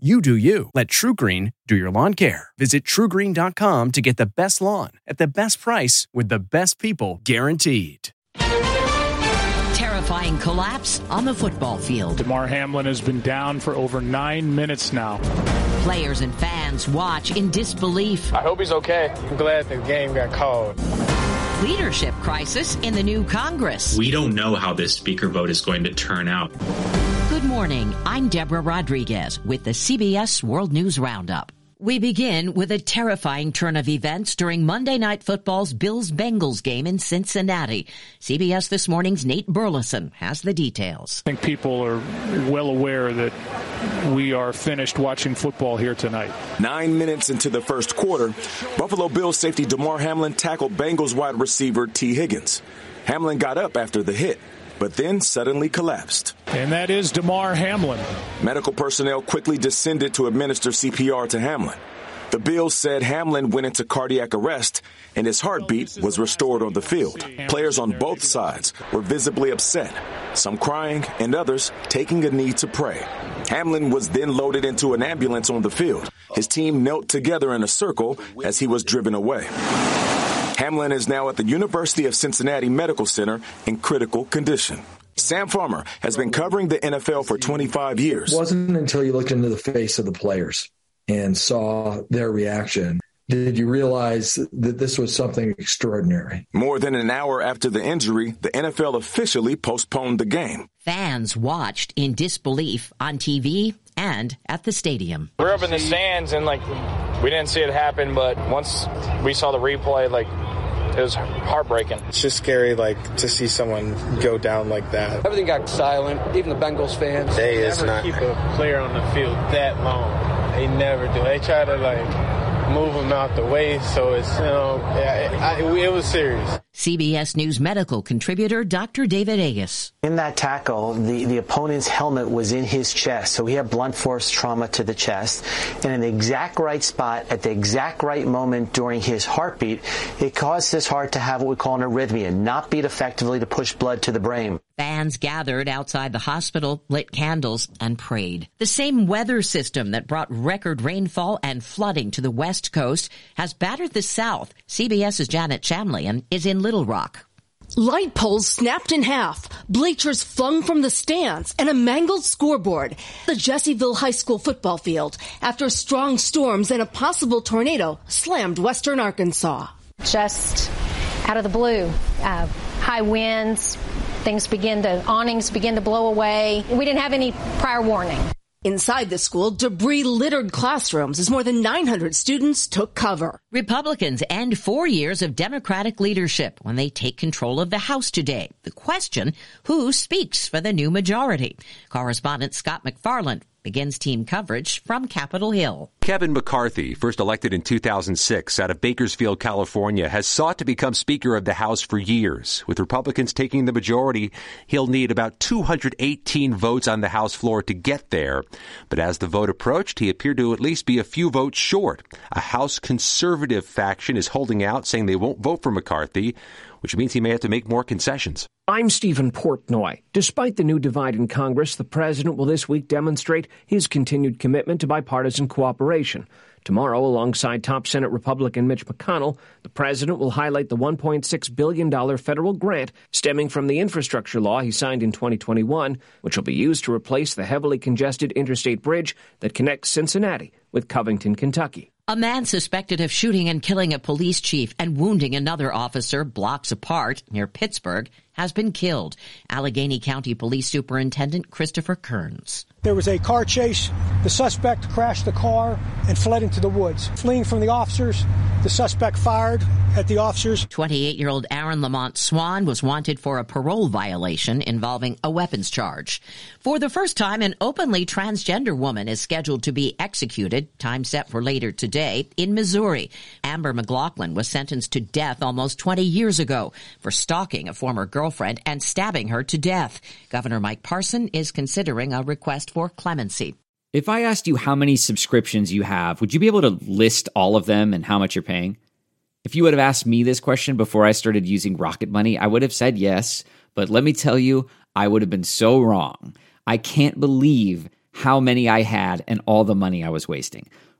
You do you. Let TruGreen do your lawn care. Visit trugreen.com to get the best lawn at the best price with the best people guaranteed. Terrifying collapse on the football field. Damar Hamlin has been down for over nine minutes now. Players and fans watch in disbelief. I hope he's okay. I'm glad the game got called. Leadership crisis in the new Congress. We don't know how this speaker vote is going to turn out. Good morning. I'm Deborah Rodriguez with the CBS World News Roundup. We begin with a terrifying turn of events during Monday Night Football's Bills Bengals game in Cincinnati. CBS This Morning's Nate Burleson has the details. I think people are well aware that we are finished watching football here tonight. Nine minutes into the first quarter, Buffalo Bills safety Damar Hamlin tackled Bengals wide receiver Tee Higgins. Hamlin got up after the hit but then suddenly collapsed. And that is Damar Hamlin. Medical personnel quickly descended to administer CPR to Hamlin. The Bills said Hamlin went into cardiac arrest and his heartbeat was restored on the field. Players on both sides were visibly upset, some crying and others taking a knee to pray. Hamlin was then loaded into an ambulance on the field. His team knelt together in a circle as he was driven away. Hamlin is now at the University of Cincinnati Medical Center in critical condition. Sam Farmer has been covering the NFL for 25 years. It wasn't until you looked into the face of the players and saw their reaction did you realize that this was something extraordinary? More than an hour after the injury, the NFL officially postponed the game. Fans watched in disbelief on TV and at the stadium. We're up in the stands and like we didn't see it happen, but once we saw the replay, like it was heartbreaking. It's just scary, like to see someone go down like that. Everything got silent. Even the Bengals fans. They never not... keep a player on the field that long. They never do. They try to like move him out the way. So it's, you know, it, it, it was serious. CBS News medical contributor Dr. David Agus. In that tackle, the, the opponent's helmet was in his chest, so he had blunt force trauma to the chest. And in the exact right spot, at the exact right moment during his heartbeat, it caused his heart to have what we call an arrhythmia, not beat effectively to push blood to the brain. Fans gathered outside the hospital, lit candles, and prayed. The same weather system that brought record rainfall and flooding to the West Coast has battered the South. CBS's Janet Shamlian is in Little Rock. Light poles snapped in half, bleachers flung from the stands, and a mangled scoreboard. The Jessieville High School football field after strong storms and a possible tornado slammed western Arkansas. Just out of the blue, uh, high winds, things begin to, awnings begin to blow away. We didn't have any prior warning. Inside the school, debris littered classrooms as more than 900 students took cover. Republicans end four years of Democratic leadership when they take control of the House today. The question, who speaks for the new majority? Correspondent Scott MacFarlane begins team coverage from Capitol Hill. Kevin McCarthy, first elected in 2006 out of Bakersfield, California, has sought to become Speaker of the House for years. With Republicans taking the majority, he'll need about 218 votes on the House floor to get there. But as the vote approached, he appeared to at least be a few votes short. A House conservative faction is holding out, saying they won't vote for McCarthy, which means he may have to make more concessions. I'm Stephen Portnoy. Despite the new divide in Congress, the president will this week demonstrate his continued commitment to bipartisan cooperation. Tomorrow, alongside top Senate Republican Mitch McConnell, the president will highlight the $1.6 billion federal grant stemming from the infrastructure law he signed in 2021, which will be used to replace the heavily congested interstate bridge that connects Cincinnati with Covington, Kentucky. A man suspected of shooting and killing a police chief and wounding another officer blocks apart near Pittsburgh has been killed. Allegheny County Police Superintendent Christopher Kearns. There was a car chase. The suspect crashed the car and fled into the woods. Fleeing from the officers, the suspect fired at the officers. 28 year old Aaron Lamont Swan was wanted for a parole violation involving a weapons charge. For the first time, an openly transgender woman is scheduled to be executed, time set for later today, in Missouri. Amber McLaughlin was sentenced to death almost 20 years ago for stalking a former girlfriend and stabbing her to death. Governor Mike Parson is considering a request for clemency. If I asked you how many subscriptions you have, would you be able to list all of them and how much you're paying? If you would have asked me this question before I started using Rocket Money, I would have said yes. But let me tell you, I would have been so wrong. I can't believe how many I had and all the money I was wasting.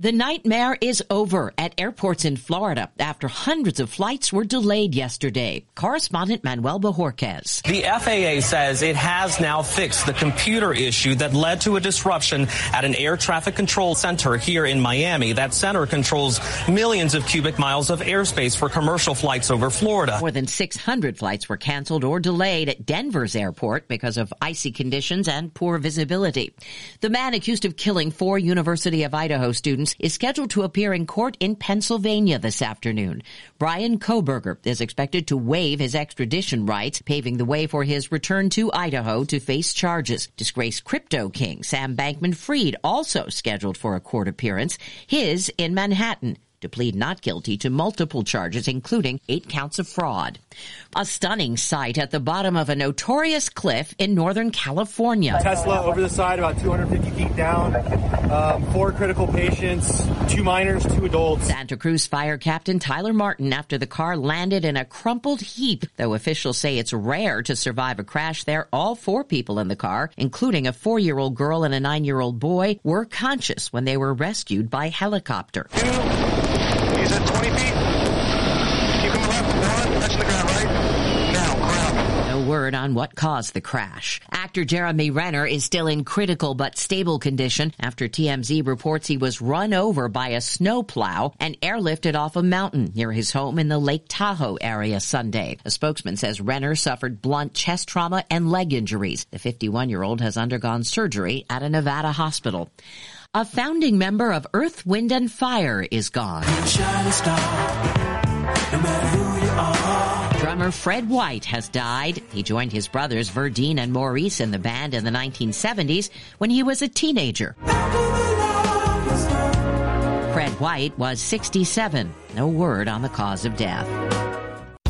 The nightmare is over at airports in Florida after hundreds of flights were delayed yesterday. Correspondent Manuel Bojorquez. The FAA says it has now fixed the computer issue that led to a disruption at an air traffic control center here in Miami. That center controls millions of cubic miles of airspace for commercial flights over Florida. More than 600 flights were canceled or delayed at Denver's airport because of icy conditions and poor visibility. The man accused of killing four University of Idaho students is scheduled to appear in court in Pennsylvania this afternoon. Brian Kohberger is expected to waive his extradition rights, paving the way for his return to Idaho to face charges. Disgraced crypto king Sam Bankman Fried also scheduled for a court appearance, his in Manhattan to plead not guilty to multiple charges, including eight counts of fraud. A stunning sight at the bottom of a notorious cliff in Northern California. Tesla over the side, about 250 feet down. Um, four critical patients, two minors, two adults. Santa Cruz Fire Captain Tyler Martin after the car landed in a crumpled heap. Though officials say it's rare to survive a crash there, all four people in the car, including a four year old girl and a nine year old boy, were conscious when they were rescued by helicopter. He's at 20 feet. Keep left. One. Touching the ground right. Now, ground. No word on what caused the crash. Actor Jeremy Renner is still in critical but stable condition after TMZ reports he was run over by a snowplow and airlifted off a mountain near his home in the Lake Tahoe area Sunday. A spokesman says Renner suffered blunt chest trauma and leg injuries. The 51 year old has undergone surgery at a Nevada hospital. A founding member of Earth, Wind, and Fire is gone. Drummer Fred White has died. He joined his brothers Verdine and Maurice in the band in the 1970s when he was a teenager. Fred White was 67. No word on the cause of death.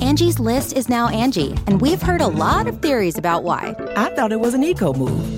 Angie's list is now Angi, and we've heard a lot of theories about why. I thought it was an eco move.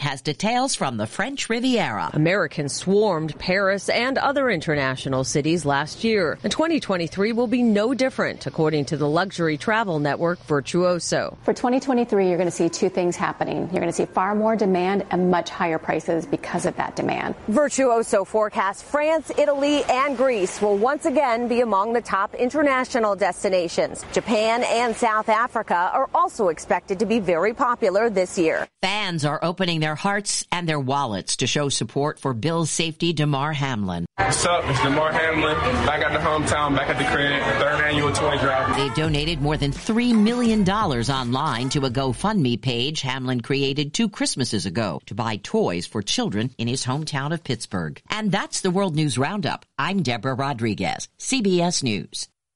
has details from the French Riviera. Americans swarmed Paris and other international cities last year, and 2023 will be no different, according to the luxury travel network Virtuoso. For 2023, you're going to see two things happening. You're going to see far more demand and much higher prices because of that demand. Virtuoso forecasts France, Italy, and Greece will once again be among the top international destinations. Japan and South Africa are also expected to be very popular this year. Fans are opening opening their hearts and their wallets to show support for Bills safety Damar Hamlin. What's up? It's Damar Hamlin. Back at the hometown, back at the crib, third annual toy drive. They've donated more than $3 million online to a GoFundMe page Hamlin created two Christmases ago to buy toys for children in his hometown of Pittsburgh. And that's the World News Roundup. I'm Deborah Rodriguez, CBS News.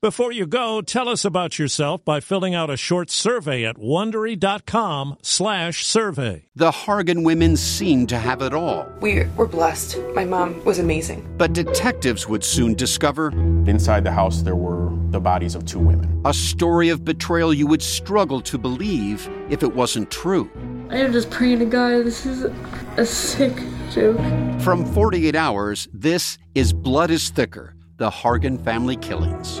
Before you go, tell us about yourself by filling out a short survey at wondery.com/survey. The Hargan women seem to have it all. We were blessed. My mom was amazing. But detectives would soon discover inside the house there were the bodies of two women. A story of betrayal you would struggle to believe if it wasn't true. I am just praying to God this is a sick joke. From 48 Hours, this is Blood is Thicker: The Hargan Family Killings.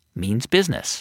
means business.